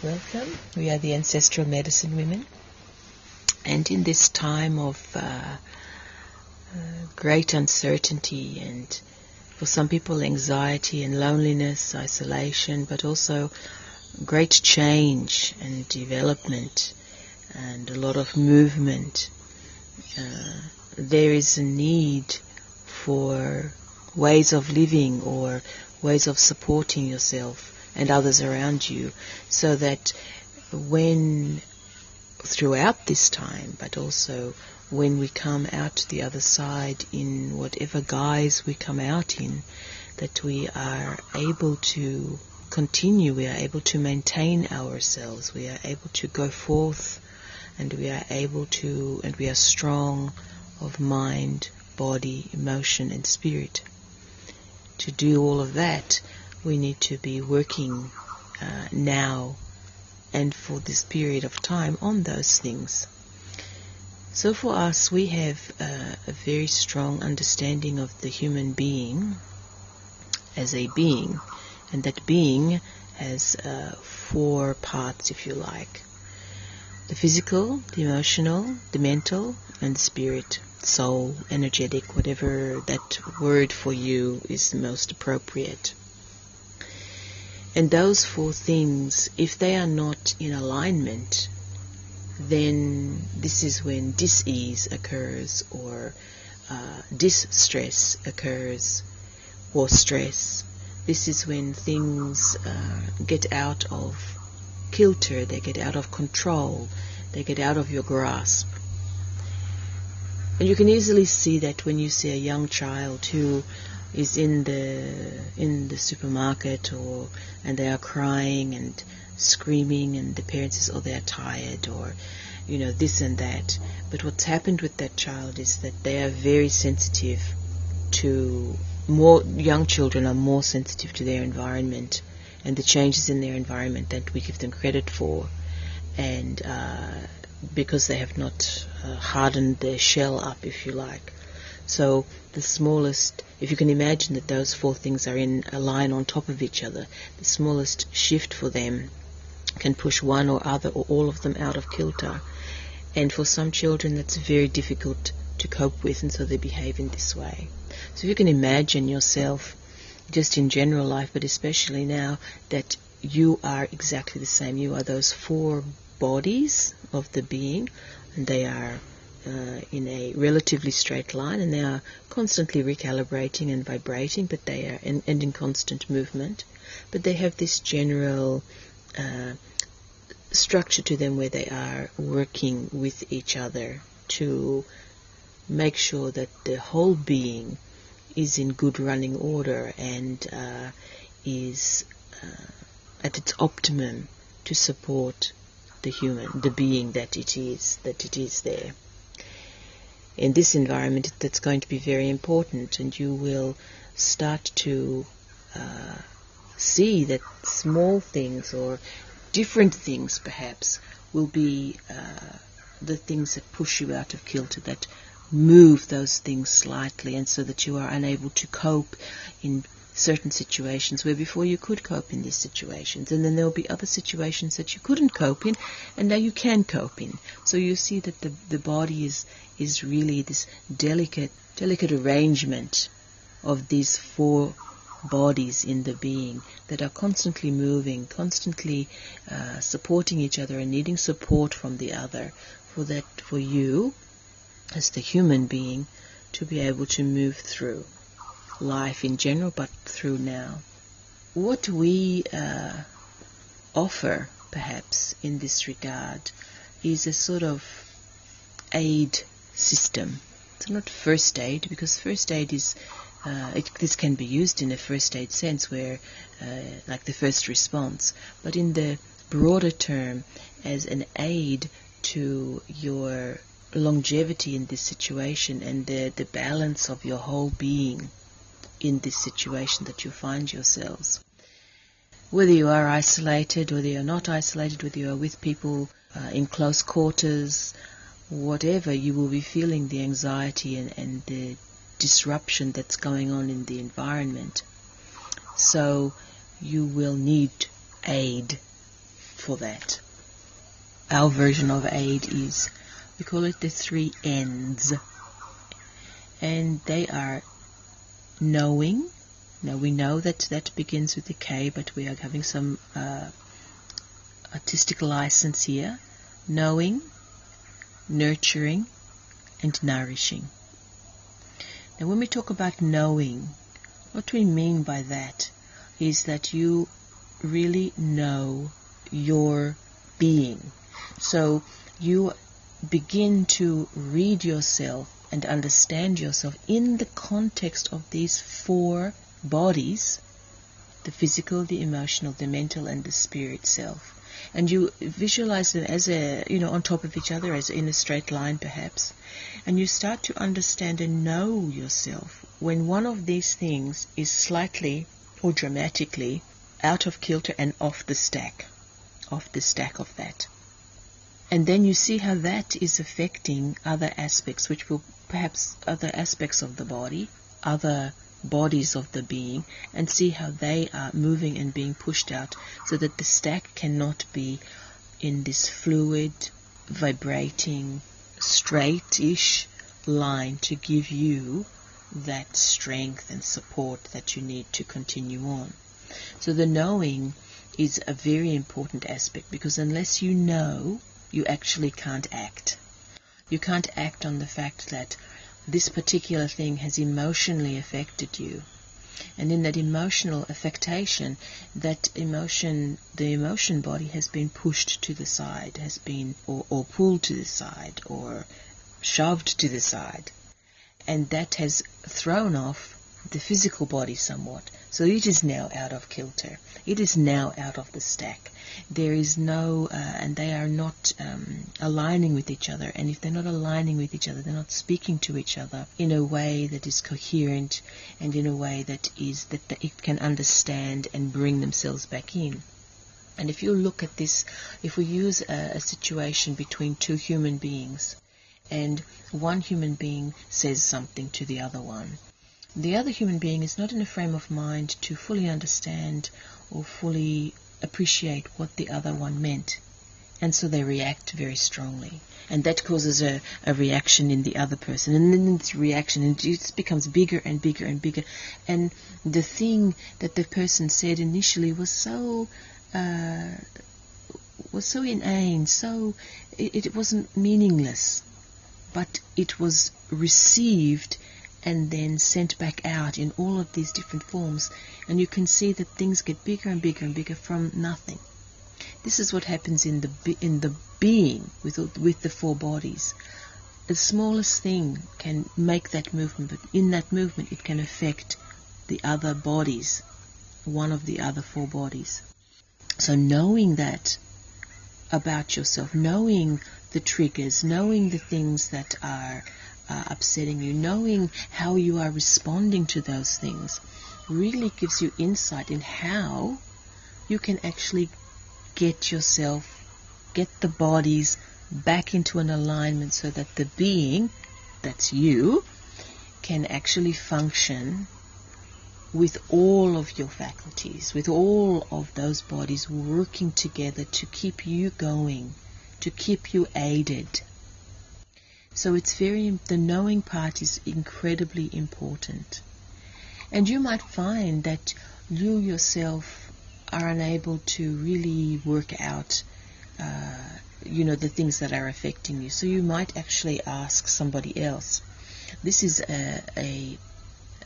Welcome. We are the Ancestral Medicine Women. And in this time of uh, uh, great uncertainty and for some people anxiety and loneliness, isolation, but also great change and development and a lot of movement, uh, there is a need for ways of living or ways of supporting yourself and others around you so that when throughout this time, but also when we come out to the other side in whatever guise we come out in, that we are able to continue, we are able to maintain ourselves, we are able to go forth, and we are able to, and we are strong of mind, body, emotion, and spirit. To do all of that, we need to be working uh, now and for this period of time on those things. So for us, we have uh, a very strong understanding of the human being as a being, and that being has uh, four parts, if you like the physical, the emotional, the mental, and the spirit, soul, energetic, whatever that word for you is the most appropriate. And those four things, if they are not in alignment, then this is when dis-ease occurs or uh, distress occurs or stress. This is when things uh, get out of kilter, they get out of control, they get out of your grasp. And you can easily see that when you see a young child who is in the in the supermarket or and they are crying and screaming and the parents says oh they're tired or you know this and that. But what's happened with that child is that they are very sensitive to more young children are more sensitive to their environment and the changes in their environment that we give them credit for. And uh, because they have not uh, hardened their shell up if you like so the smallest, if you can imagine that those four things are in a line on top of each other, the smallest shift for them can push one or other or all of them out of kilter. And for some children, that's very difficult to cope with, and so they behave in this way. So if you can imagine yourself, just in general life, but especially now, that you are exactly the same. You are those four bodies of the being, and they are uh, in a relatively straight line and they are constantly recalibrating and vibrating, but they are in, and in constant movement. But they have this general uh, structure to them where they are working with each other to make sure that the whole being is in good running order and uh, is uh, at its optimum to support the human, the being that it is, that it is there in this environment that's going to be very important, and you will start to uh, see that small things or different things perhaps will be uh, the things that push you out of kilter, that move those things slightly, and so that you are unable to cope in certain situations where before you could cope in these situations, and then there will be other situations that you couldn't cope in, and now you can cope in. So you see that the the body is is really this delicate delicate arrangement of these four bodies in the being that are constantly moving, constantly uh, supporting each other and needing support from the other for that for you as the human being to be able to move through life in general, but through now. What we uh, offer, perhaps, in this regard, is a sort of aid system. It's not first aid, because first aid is uh, it, this can be used in a first aid sense, where uh, like the first response, but in the broader term, as an aid to your longevity in this situation and the, the balance of your whole being in this situation that you find yourselves. Whether you are isolated, whether you're not isolated, whether you are with people uh, in close quarters, whatever, you will be feeling the anxiety and, and the disruption that's going on in the environment. So you will need aid for that. Our version of aid is, we call it the three N's. And they are knowing. Now we know that that begins with the K, but we are having some uh, artistic license here. Knowing, nurturing, and nourishing. Now, when we talk about knowing, what we mean by that is that you really know your being. So you begin to read yourself and understand yourself in the context of these four bodies the physical, the emotional, the mental, and the spirit self and you visualize them as a, you know, on top of each other, as in a straight line perhaps, and you start to understand and know yourself when one of these things is slightly or dramatically out of kilter and off the stack, off the stack of that. And then you see how that is affecting other aspects, which will perhaps other aspects of the body, other bodies of the being and see how they are moving and being pushed out so that the stack cannot be in this fluid, vibrating, straight-ish line to give you that strength and support that you need to continue on. So the knowing is a very important aspect because unless you know, you actually can't act. You can't act on the fact that this particular thing has emotionally affected you. And in that emotional affectation, that emotion, the emotion body has been pushed to the side, has been, or, or pulled to the side, or shoved to the side. And that has thrown off the physical body somewhat. So it is now out of kilter. It is now out of the stack. There is no, uh, and they are not um, aligning with each other. And if they're not aligning with each other, they're not speaking to each other in a way that is coherent and in a way that is that, that it can understand and bring themselves back in. And if you look at this, if we use a, a situation between two human beings, and one human being says something to the other one, the other human being is not in a frame of mind to fully understand or fully appreciate what the other one meant. And so they react very strongly. And that causes a, a reaction in the other person. And then this reaction and it just becomes bigger and bigger and bigger. And the thing that the person said initially was so uh, was so inane, so it, it wasn't meaningless, but it was received and then sent back out in all of these different forms. And you can see that things get bigger and bigger and bigger from nothing. This is what happens in the in the being with with the four bodies. The smallest thing can make that movement, but in that movement it can affect the other bodies, one of the other four bodies. So knowing that about yourself, knowing the triggers, knowing the things that are uh, upsetting you, knowing how you are responding to those things really gives you insight in how you can actually get yourself, get the bodies back into an alignment so that the being, that's you, can actually function with all of your faculties, with all of those bodies working together to keep you going, to keep you aided so it's very, the knowing part is incredibly important. And you might find that you yourself are unable to really work out, uh, you know, the things that are affecting you. So you might actually ask somebody else. This is a, a,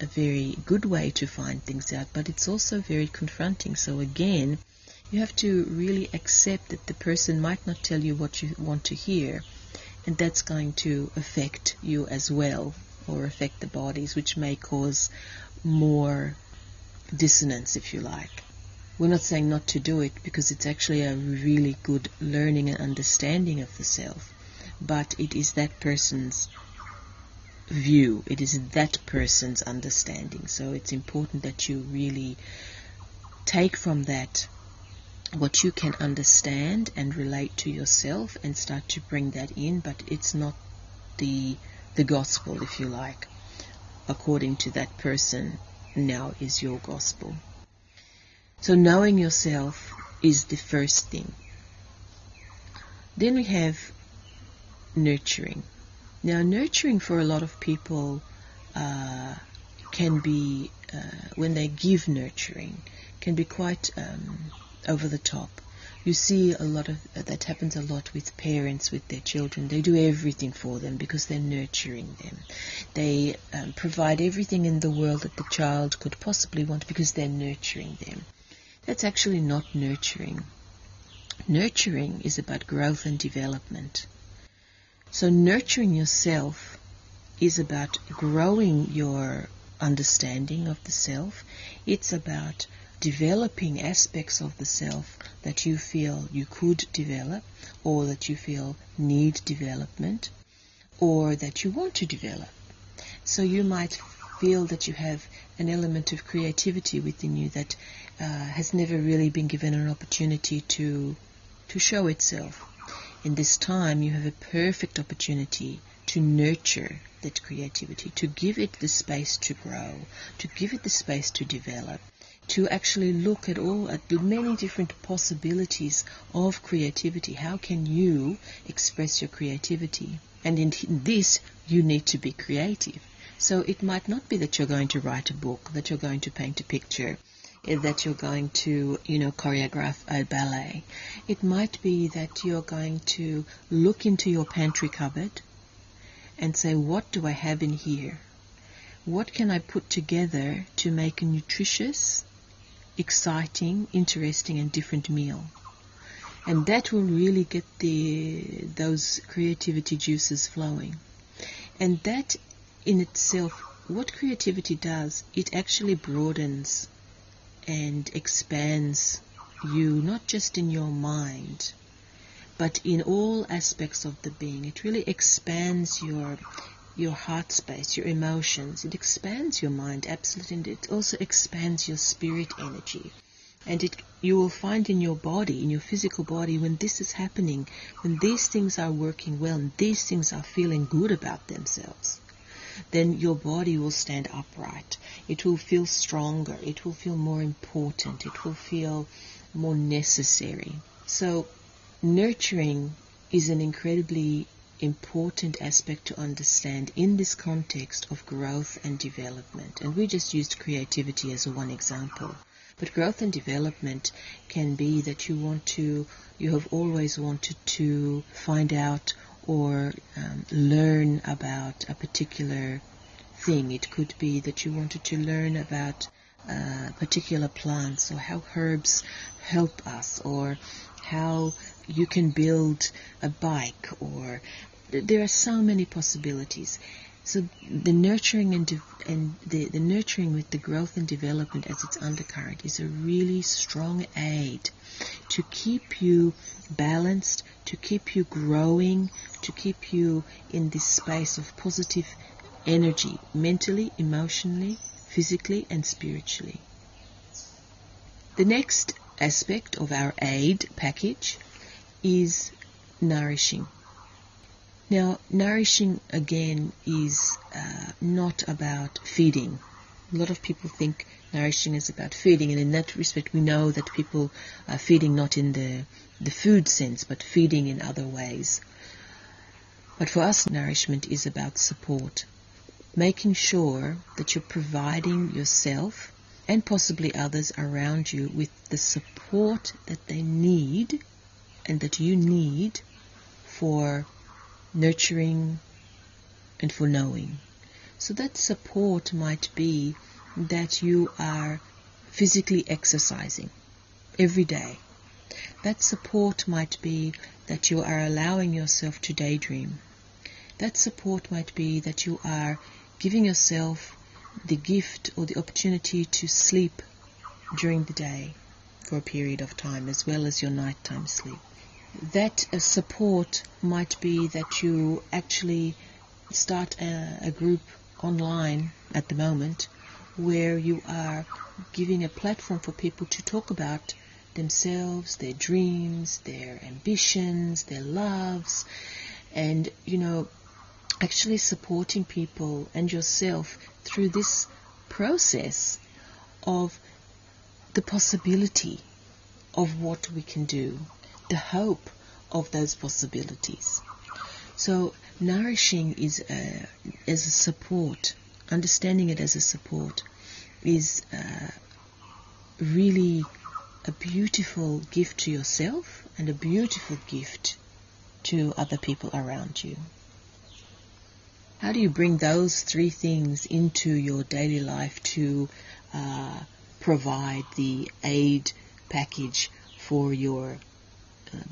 a very good way to find things out, but it's also very confronting. So again, you have to really accept that the person might not tell you what you want to hear and that's going to affect you as well or affect the bodies which may cause more dissonance if you like. We're not saying not to do it because it's actually a really good learning and understanding of the self. But it is that person's view. It is that person's understanding. So it's important that you really take from that what you can understand and relate to yourself and start to bring that in, but it's not the the gospel, if you like, according to that person now is your gospel. So knowing yourself is the first thing. Then we have nurturing. Now, nurturing for a lot of people uh, can be, uh, when they give nurturing, can be quite um, over the top. You see a lot of uh, that happens a lot with parents with their children. They do everything for them because they're nurturing them. They um, provide everything in the world that the child could possibly want because they're nurturing them. That's actually not nurturing. Nurturing is about growth and development. So nurturing yourself is about growing your understanding of the self. It's about developing aspects of the self that you feel you could develop or that you feel need development or that you want to develop. So you might feel that you have an element of creativity within you that uh, has never really been given an opportunity to to show itself. In this time, you have a perfect opportunity to nurture that creativity, to give it the space to grow, to give it the space to develop, to actually look at all at the many different possibilities of creativity. How can you express your creativity? And in this, you need to be creative. So it might not be that you're going to write a book, that you're going to paint a picture, eh, that you're going to, you know, choreograph a ballet. It might be that you're going to look into your pantry cupboard and say, what do I have in here? What can I put together to make a nutritious, exciting, interesting, and different meal. And that will really get the those creativity juices flowing. And that in itself, what creativity does, it actually broadens and expands you, not just in your mind, but in all aspects of the being. It really expands your your heart space, your emotions. It expands your mind, absolutely, and it also expands your spirit energy. And it, you will find in your body, in your physical body, when this is happening, when these things are working well, and these things are feeling good about themselves, then your body will stand upright. It will feel stronger. It will feel more important. It will feel more necessary. So, nurturing is an incredibly important aspect to understand in this context of growth and development. And we just used creativity as one example. But growth and development can be that you want to, you have always wanted to find out or um, learn about a particular thing. It could be that you wanted to learn about uh, particular plants or how herbs help us or how you can build a bike or there are so many possibilities. So the nurturing and, de- and the, the nurturing with the growth and development as its undercurrent is a really strong aid to keep you balanced, to keep you growing, to keep you in this space of positive energy, mentally, emotionally, physically, and spiritually. The next aspect of our aid package is nourishing. Now, nourishing again is uh, not about feeding. A lot of people think nourishing is about feeding, and in that respect, we know that people are feeding not in the, the food sense, but feeding in other ways. But for us, nourishment is about support, making sure that you're providing yourself and possibly others around you with the support that they need and that you need for nurturing, and for knowing. So that support might be that you are physically exercising every day. That support might be that you are allowing yourself to daydream. That support might be that you are giving yourself the gift or the opportunity to sleep during the day for a period of time as well as your nighttime sleep that uh, support might be that you actually start a, a group online at the moment where you are giving a platform for people to talk about themselves, their dreams, their ambitions, their loves, and, you know, actually supporting people and yourself through this process of the possibility of what we can do the hope of those possibilities. So nourishing is a, as a support, understanding it as a support is uh, really a beautiful gift to yourself and a beautiful gift to other people around you. How do you bring those three things into your daily life to uh, provide the aid package for your uh,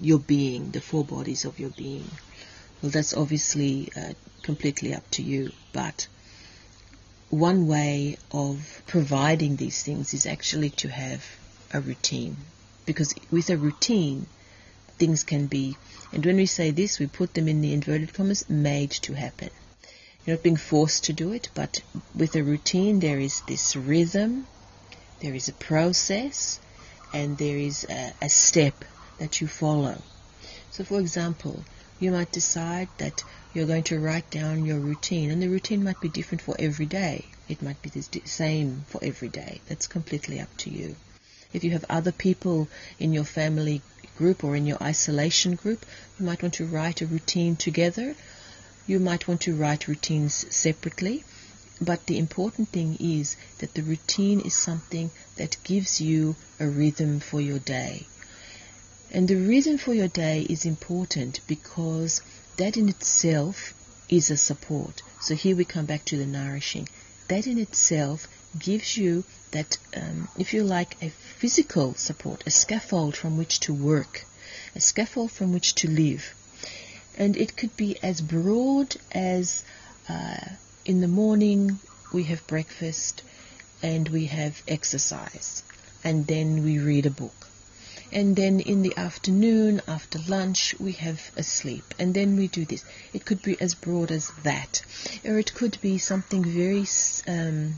your being, the four bodies of your being? Well, that's obviously uh, completely up to you, but one way of providing these things is actually to have a routine. Because with a routine, things can be, and when we say this, we put them in the inverted commas, made to happen. You're not being forced to do it, but with a routine, there is this rhythm, there is a process, and there is a, a step that you follow. So, for example, you might decide that you're going to write down your routine, and the routine might be different for every day. It might be the same for every day. That's completely up to you. If you have other people in your family group or in your isolation group, you might want to write a routine together. You might want to write routines separately. But the important thing is that the routine is something that gives you a rhythm for your day. And the reason for your day is important because that in itself is a support. So here we come back to the nourishing. That in itself gives you that, um, if you like, a physical support, a scaffold from which to work, a scaffold from which to live. And it could be as broad as uh, in the morning we have breakfast and we have exercise, and then we read a book and then in the afternoon after lunch we have a sleep. And then we do this. It could be as broad as that. Or it could be something very um,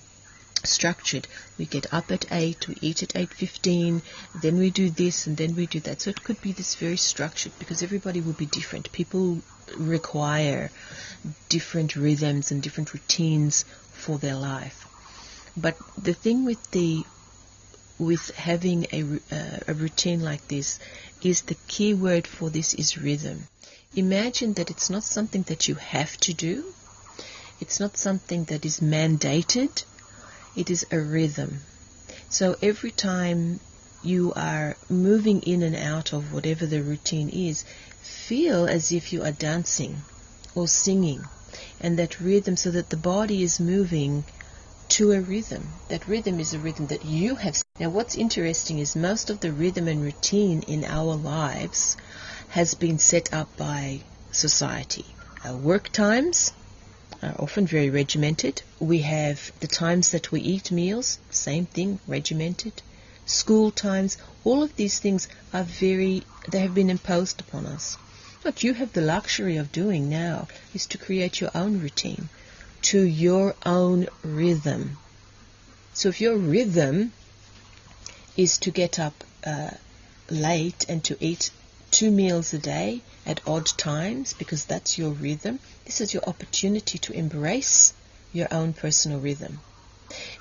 structured. We get up at 8 we eat at 8.15 then we do this and then we do that. So it could be this very structured because everybody will be different. People require different rhythms and different routines for their life. But the thing with the with having a, uh, a routine like this is the key word for this is rhythm. Imagine that it's not something that you have to do. It's not something that is mandated. It is a rhythm. So every time you are moving in and out of whatever the routine is, feel as if you are dancing or singing and that rhythm so that the body is moving to a rhythm. That rhythm is a rhythm that you have. Now, what's interesting is most of the rhythm and routine in our lives has been set up by society. Our work times are often very regimented. We have the times that we eat meals, same thing, regimented. School times, all of these things are very, they have been imposed upon us. What you have the luxury of doing now is to create your own routine to your own rhythm. So if your rhythm is to get up uh, late and to eat two meals a day at odd times because that's your rhythm, this is your opportunity to embrace your own personal rhythm.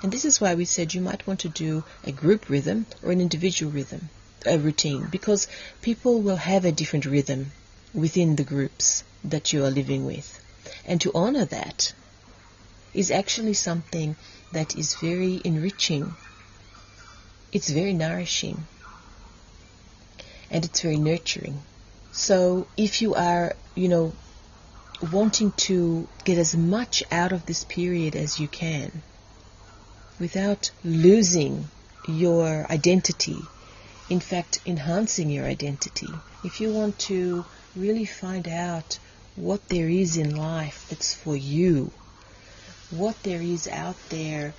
And this is why we said you might want to do a group rhythm or an individual rhythm, a routine, because people will have a different rhythm within the groups that you are living with. And to honor that is actually something that is very enriching. It's very nourishing. And it's very nurturing. So if you are, you know, wanting to get as much out of this period as you can without losing your identity, in fact, enhancing your identity, if you want to really find out what there is in life that's for you, what there is out there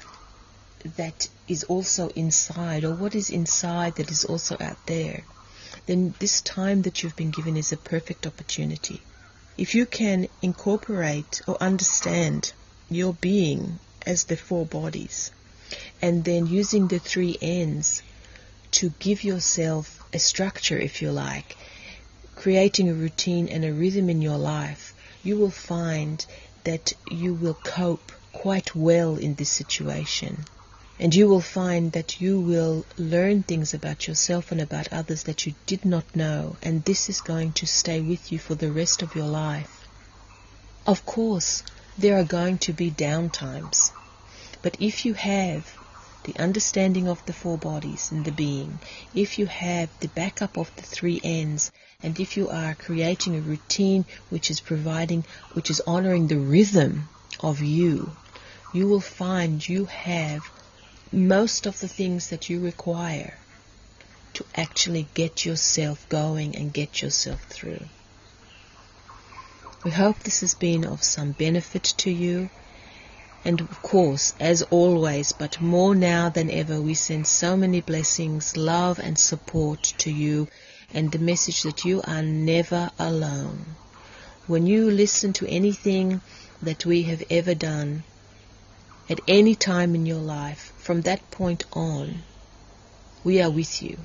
that is also inside, or what is inside that is also out there, then this time that you've been given is a perfect opportunity. If you can incorporate or understand your being as the four bodies, and then using the three N's to give yourself a structure, if you like, creating a routine and a rhythm in your life, you will find that you will cope quite well in this situation. And you will find that you will learn things about yourself and about others that you did not know, and this is going to stay with you for the rest of your life. Of course, there are going to be down times, but if you have the understanding of the four bodies and the being, if you have the backup of the three N's, and if you are creating a routine which is providing, which is honoring the rhythm of you, you will find you have most of the things that you require to actually get yourself going and get yourself through. We hope this has been of some benefit to you. And of course, as always, but more now than ever, we send so many blessings, love, and support to you, and the message that you are never alone. When you listen to anything that we have ever done, at any time in your life, from that point on, we are with you.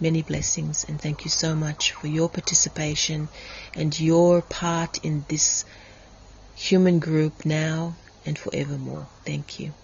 Many blessings and thank you so much for your participation and your part in this human group now and forevermore. Thank you.